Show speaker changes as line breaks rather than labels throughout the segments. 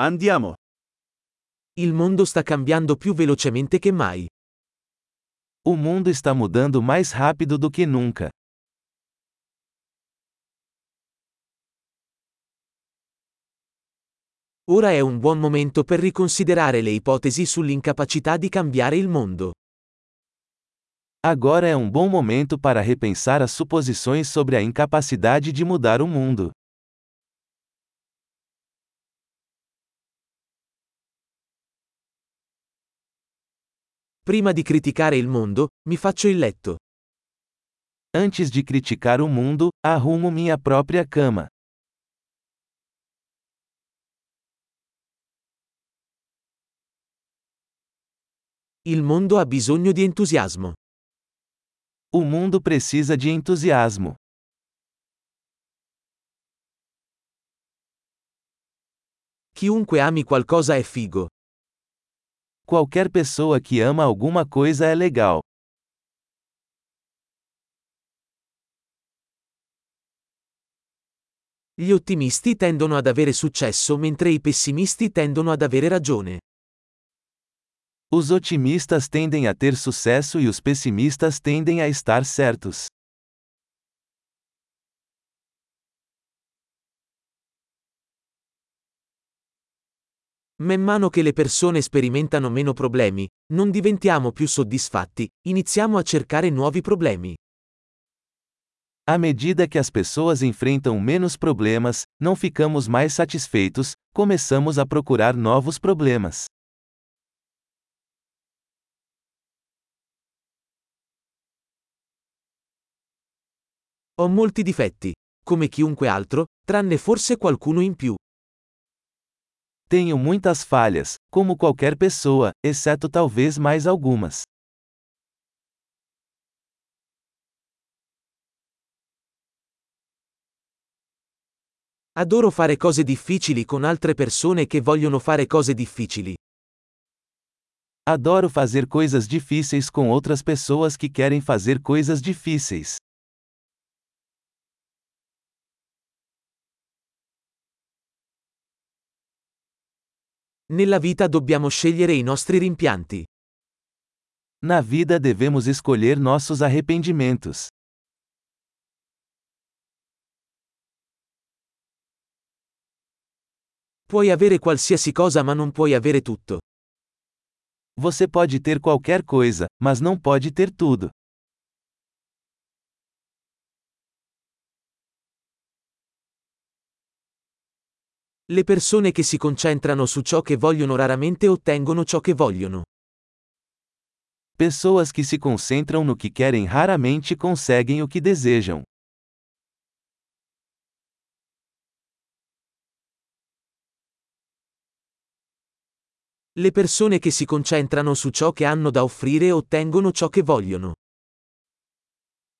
Andiamo.
Il mondo sta cambiando più velocemente che mai.
O mundo está mudando mais rápido do que nunca.
Ora è un buon momento per riconsiderare le ipotesi sull'incapacità di cambiare il mondo.
Agora é um bom momento para repensar as suposições sobre a incapacidade de mudar o mundo.
Prima di criticare il mondo, mi faccio il letto.
Antes de criticar o mundo, arrumo minha própria cama.
Il mondo ha bisogno di entusiasmo.
O mundo precisa de entusiasmo.
Chiunque ami qualcosa è figo.
Qualquer pessoa que ama alguma coisa é legal.
Gli ottimisti tendono ad avere successo mentre i pessimisti tendono ad avere ragione.
Os otimistas tendem a ter sucesso e os pessimistas tendem a estar certos.
Man mano che le persone sperimentano meno problemi, non diventiamo più soddisfatti, iniziamo a cercare nuovi problemi.
À medida que as pessoas enfrentam menos problemas, não ficamos mais satisfeitos, começamos a procurar novos problemas.
Ho molti difetti, come chiunque altro, tranne forse qualcuno in più.
Tenho muitas falhas, como qualquer pessoa, exceto talvez mais algumas.
Adoro fare cose difficili con altre persone che vogliono fare cose difficili.
Adoro fazer coisas difíceis com outras pessoas que querem fazer coisas difíceis.
Nella vita dobbiamo scegliere i nostri rimpianti.
Na vida devemos escolher nossos arrependimentos.
Puoi avere qualsiasi cosa ma non puoi avere tutto.
Você pode ter qualquer coisa, mas não pode ter tudo.
Le persone che si concentrano su ciò che vogliono raramente ottengono ciò che vogliono.
Pessoas que se concentram no que querem raramente conseguem o que desejam.
Le persone che si concentrano su ciò che hanno da offrire ottengono ciò che vogliono.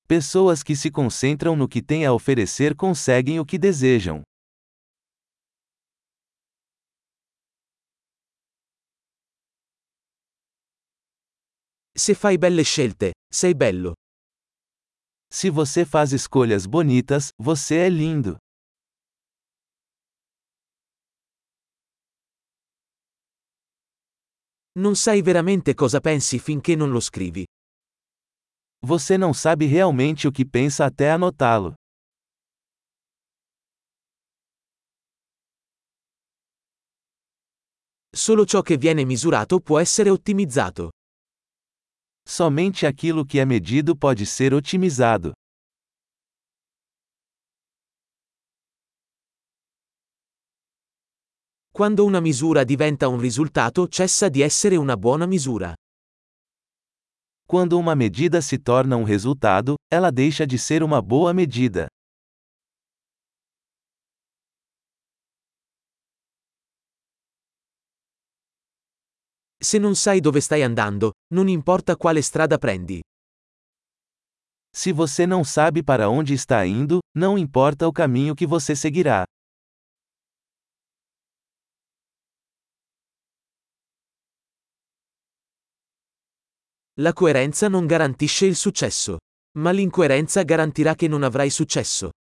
Pessoas que se concentram no que têm a oferecer conseguem o que desejam.
Se fai belle scelte, sei bello.
Se você faz escolhas bonitas, você é lindo.
Non sai veramente cosa pensi finché non lo scrivi.
Você não sabe realmente o que pensa até anotá-lo.
Solo ciò che viene misurato può essere ottimizzato.
Somente aquilo que é medido pode ser otimizado.
Quando una misura diventa un risultato cessa di essere una buona misura.
Quando uma medida se torna um resultado, ela deixa de ser uma boa medida.
Se non sai dove stai andando, non importa quale strada prendi.
Se você não sabe para onde está indo, não importa o caminho que você seguirá.
La coerenza non garantisce il successo. Ma l'incoerenza garantirà che non avrai successo.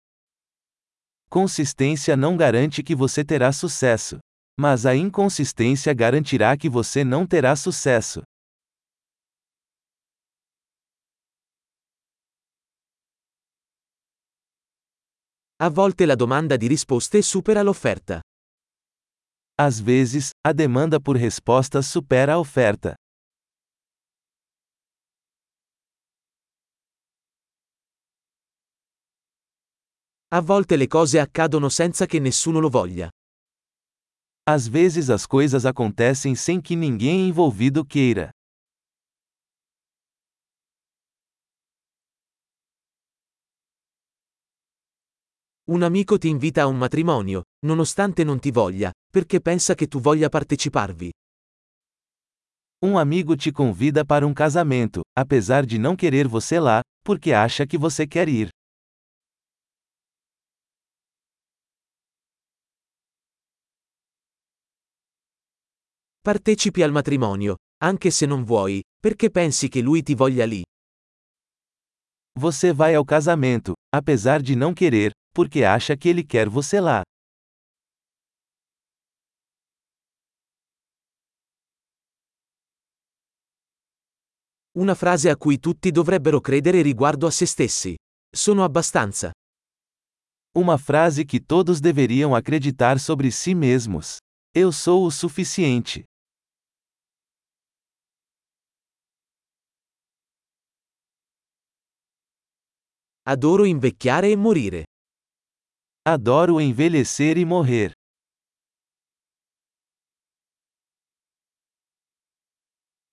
Consistência não garante que você terá sucesso. Mas a inconsistência garantirá que você não terá sucesso.
A volte la domanda di risposte supera l'offerta.
Às vezes, a demanda por respostas supera a oferta.
A volte le cose accadono senza che nessuno lo voglia.
Às vezes as coisas acontecem sem que ninguém envolvido queira.
Un amico ti invita a un matrimonio, nonostante non ti voglia, perché pensa che tu voglia parteciparvi.
Um amigo te convida para um casamento, apesar de não querer você lá, porque acha que você quer ir.
Partecipi al matrimonio, anche se non vuoi, perché pensi che lui ti voglia lì.
Você vai ao casamento, apesar de não querer, porque acha que ele quer você lá.
Una frase a cui tutti dovrebbero credere riguardo a se stessi. Sono abbastanza.
Uma frase que todos deveriam acreditar sobre si mesmos. Eu sou o suficiente.
Adoro invecchiare e morire.
Adoro envelhecer e morrer.